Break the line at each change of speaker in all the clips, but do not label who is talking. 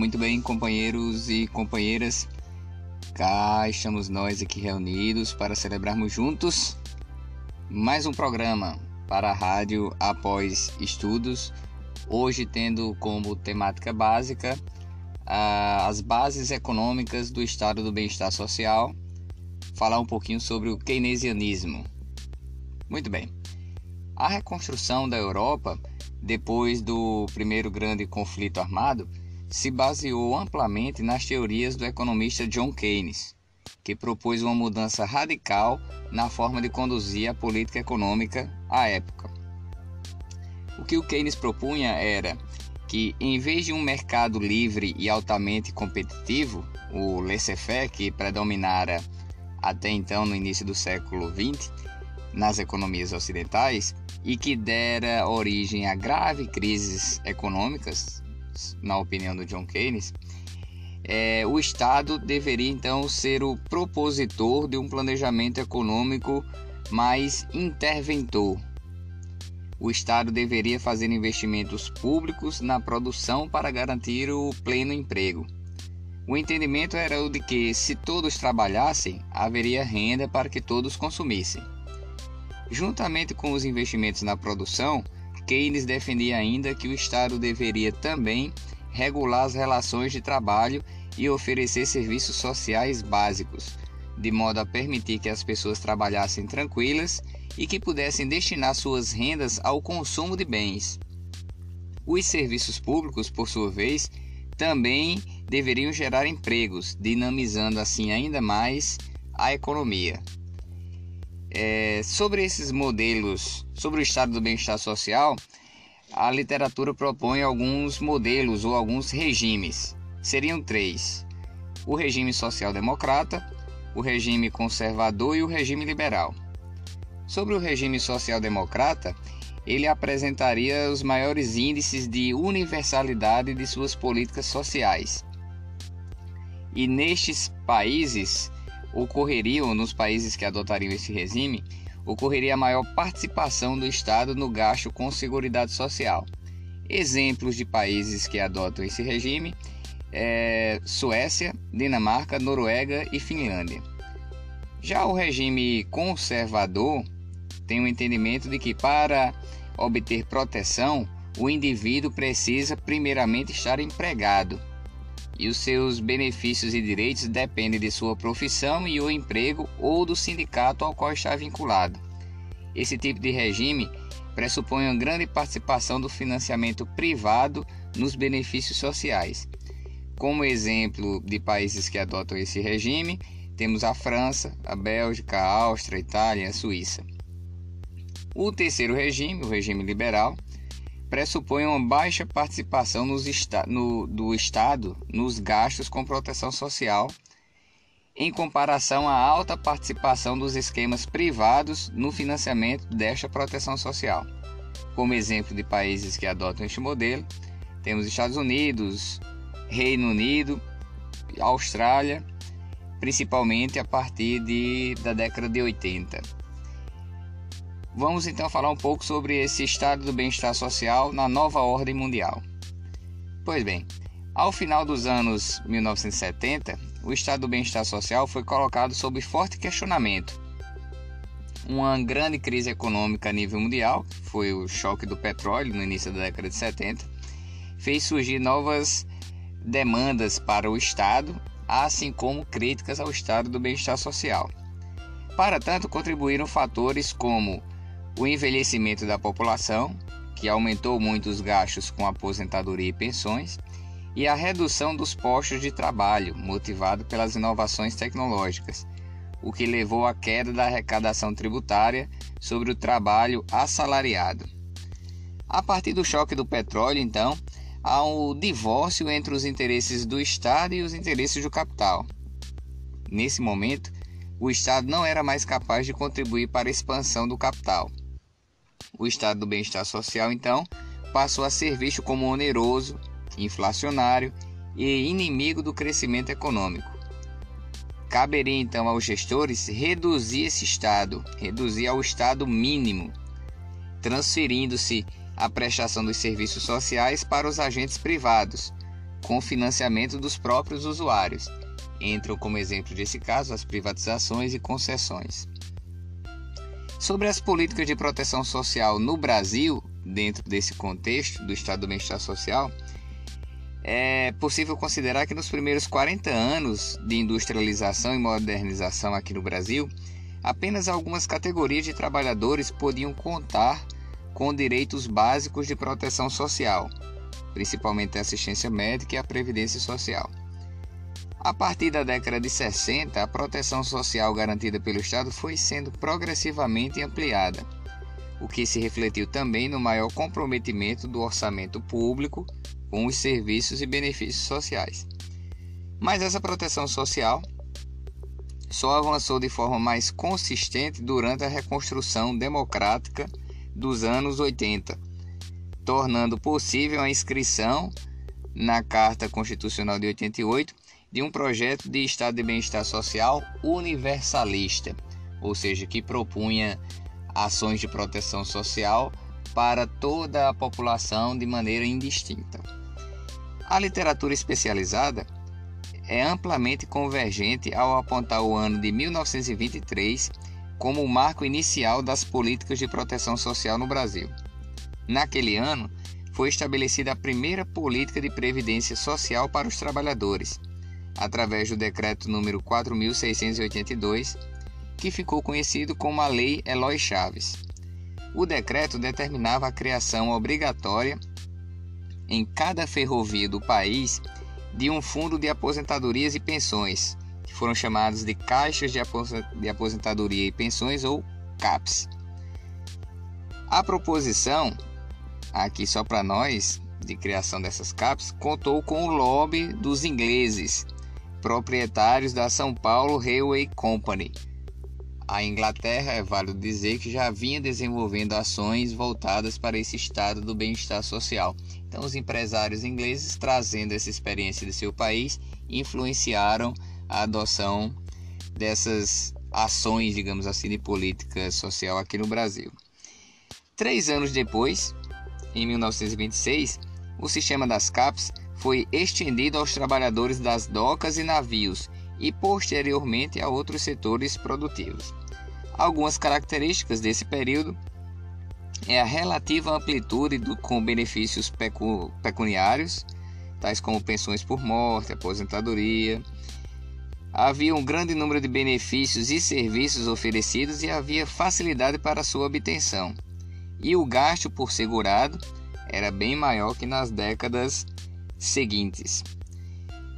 Muito bem, companheiros e companheiras, cá estamos nós aqui reunidos para celebrarmos juntos mais um programa para a rádio após estudos. Hoje, tendo como temática básica as bases econômicas do estado do bem-estar social, falar um pouquinho sobre o keynesianismo. Muito bem. A reconstrução da Europa depois do primeiro grande conflito armado, se baseou amplamente nas teorias do economista John Keynes, que propôs uma mudança radical na forma de conduzir a política econômica à época. O que o Keynes propunha era que, em vez de um mercado livre e altamente competitivo, o laissez-faire que predominara até então no início do século XX nas economias ocidentais, e que dera origem a graves crises econômicas, na opinião do John Keynes, é, o Estado deveria então ser o propositor de um planejamento econômico mais interventor. O Estado deveria fazer investimentos públicos na produção para garantir o pleno emprego. O entendimento era o de que, se todos trabalhassem, haveria renda para que todos consumissem. Juntamente com os investimentos na produção, Keynes defendia ainda que o Estado deveria também regular as relações de trabalho e oferecer serviços sociais básicos, de modo a permitir que as pessoas trabalhassem tranquilas e que pudessem destinar suas rendas ao consumo de bens. Os serviços públicos, por sua vez, também deveriam gerar empregos, dinamizando assim ainda mais a economia. É, sobre esses modelos, sobre o estado do bem-estar social, a literatura propõe alguns modelos ou alguns regimes. Seriam três: o regime social-democrata, o regime conservador e o regime liberal. Sobre o regime social-democrata, ele apresentaria os maiores índices de universalidade de suas políticas sociais. E nestes países, ocorreriam nos países que adotariam esse regime, ocorreria maior participação do Estado no gasto com Seguridade Social. Exemplos de países que adotam esse regime é Suécia, Dinamarca, Noruega e Finlândia. Já o regime conservador tem o entendimento de que para obter proteção, o indivíduo precisa primeiramente estar empregado e os seus benefícios e direitos dependem de sua profissão e o emprego ou do sindicato ao qual está vinculado. Esse tipo de regime pressupõe uma grande participação do financiamento privado nos benefícios sociais. Como exemplo de países que adotam esse regime, temos a França, a Bélgica, a Áustria, a Itália e a Suíça. O terceiro regime, o regime liberal, pressupõe uma baixa participação esta no, do Estado nos gastos com proteção social, em comparação à alta participação dos esquemas privados no financiamento desta proteção social. Como exemplo de países que adotam este modelo, temos Estados Unidos, Reino Unido, Austrália, principalmente a partir de, da década de 80. Vamos então falar um pouco sobre esse estado do bem-estar social na nova ordem mundial. Pois bem, ao final dos anos 1970, o estado do bem-estar social foi colocado sob forte questionamento. Uma grande crise econômica a nível mundial, foi o choque do petróleo no início da década de 70, fez surgir novas demandas para o Estado, assim como críticas ao estado do bem-estar social. Para tanto, contribuíram fatores como o envelhecimento da população, que aumentou muito os gastos com aposentadoria e pensões, e a redução dos postos de trabalho, motivado pelas inovações tecnológicas, o que levou à queda da arrecadação tributária sobre o trabalho assalariado. A partir do choque do petróleo, então, há um divórcio entre os interesses do Estado e os interesses do capital. Nesse momento, o Estado não era mais capaz de contribuir para a expansão do capital. O estado do bem-estar social, então, passou a ser visto como oneroso, inflacionário e inimigo do crescimento econômico. Caberia então aos gestores reduzir esse estado, reduzir ao estado mínimo, transferindo-se a prestação dos serviços sociais para os agentes privados, com financiamento dos próprios usuários. Entram como exemplo desse caso as privatizações e concessões. Sobre as políticas de proteção social no Brasil, dentro desse contexto do Estado do Bem-Estar Social, é possível considerar que nos primeiros 40 anos de industrialização e modernização aqui no Brasil, apenas algumas categorias de trabalhadores podiam contar com direitos básicos de proteção social, principalmente a assistência médica e a previdência social. A partir da década de 60, a proteção social garantida pelo Estado foi sendo progressivamente ampliada, o que se refletiu também no maior comprometimento do orçamento público com os serviços e benefícios sociais. Mas essa proteção social só avançou de forma mais consistente durante a reconstrução democrática dos anos 80, tornando possível a inscrição na Carta Constitucional de 88 de um projeto de Estado de Bem-Estar Social universalista, ou seja, que propunha ações de proteção social para toda a população de maneira indistinta. A literatura especializada é amplamente convergente ao apontar o ano de 1923 como o marco inicial das políticas de proteção social no Brasil. Naquele ano, foi estabelecida a primeira política de previdência social para os trabalhadores, através do decreto número 4682, que ficou conhecido como a Lei Eloy Chaves. O decreto determinava a criação obrigatória em cada ferrovia do país de um fundo de aposentadorias e pensões, que foram chamados de Caixas de Aposentadoria e Pensões ou CAPS. A proposição, aqui só para nós, de criação dessas CAPS, contou com o lobby dos ingleses, proprietários da São Paulo Railway Company. A Inglaterra, é válido dizer, que já vinha desenvolvendo ações voltadas para esse estado do bem-estar social. Então, os empresários ingleses, trazendo essa experiência de seu país, influenciaram a adoção dessas ações, digamos assim, de política social aqui no Brasil. Três anos depois, em 1926, o sistema das CAPs foi estendido aos trabalhadores das docas e navios e posteriormente a outros setores produtivos. Algumas características desse período é a relativa amplitude do, com benefícios pecu, pecuniários, tais como pensões por morte, aposentadoria. Havia um grande número de benefícios e serviços oferecidos e havia facilidade para sua obtenção. E o gasto por segurado era bem maior que nas décadas seguintes.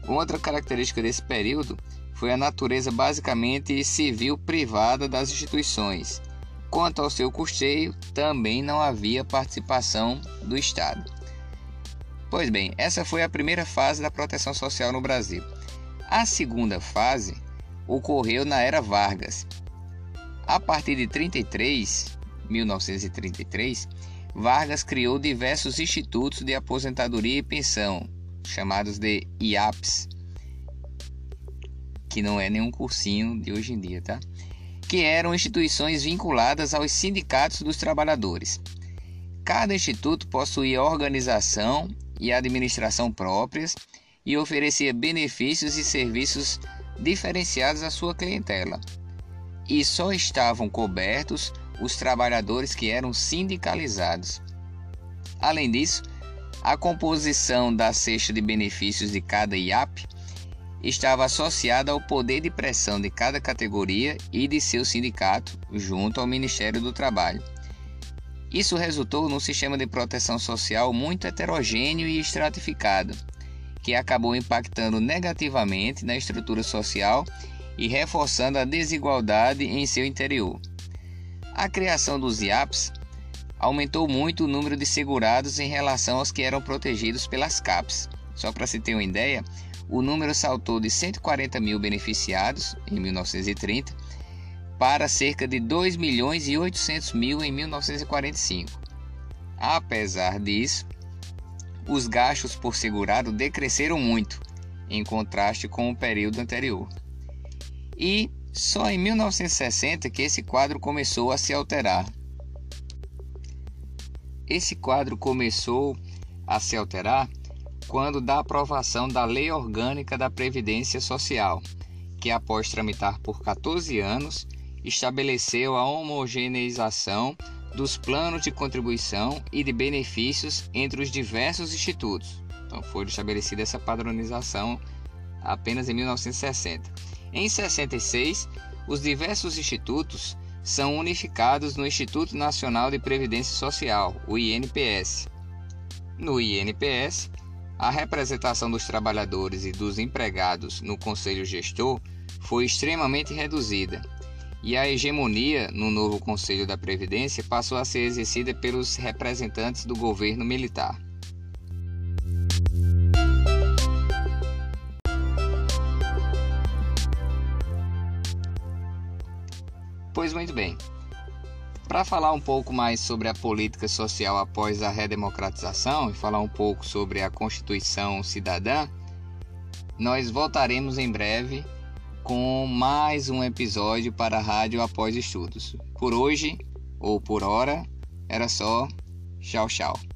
Outra característica desse período foi a natureza basicamente civil privada das instituições. Quanto ao seu custeio, também não havia participação do Estado. Pois bem, essa foi a primeira fase da proteção social no Brasil. A segunda fase ocorreu na era Vargas. A partir de 33, 1933, Vargas criou diversos institutos de aposentadoria e pensão, chamados de IAPs, que não é nenhum cursinho de hoje em dia, tá? Que eram instituições vinculadas aos sindicatos dos trabalhadores. Cada instituto possuía organização e administração próprias e oferecia benefícios e serviços diferenciados à sua clientela. E só estavam cobertos os trabalhadores que eram sindicalizados. Além disso, a composição da cesta de benefícios de cada IAP estava associada ao poder de pressão de cada categoria e de seu sindicato junto ao Ministério do Trabalho. Isso resultou num sistema de proteção social muito heterogêneo e estratificado, que acabou impactando negativamente na estrutura social e reforçando a desigualdade em seu interior. A criação dos IAPs aumentou muito o número de segurados em relação aos que eram protegidos pelas CAPs. Só para se ter uma ideia, o número saltou de 140 mil beneficiados em 1930 para cerca de 2 milhões e 800 mil em 1945. Apesar disso, os gastos por segurado decresceram muito, em contraste com o período anterior. E só em 1960 que esse quadro começou a se alterar. Esse quadro começou a se alterar quando da aprovação da Lei Orgânica da Previdência Social, que após tramitar por 14 anos, estabeleceu a homogeneização dos planos de contribuição e de benefícios entre os diversos institutos. Então foi estabelecida essa padronização apenas em 1960. Em 66, os diversos institutos são unificados no Instituto Nacional de Previdência Social, o INPS. No INPS, a representação dos trabalhadores e dos empregados no conselho gestor foi extremamente reduzida, e a hegemonia no novo Conselho da Previdência passou a ser exercida pelos representantes do governo militar. Pois muito bem. Para falar um pouco mais sobre a política social após a redemocratização e falar um pouco sobre a Constituição Cidadã, nós voltaremos em breve com mais um episódio para a Rádio Após Estudos. Por hoje, ou por hora, era só. Tchau, tchau.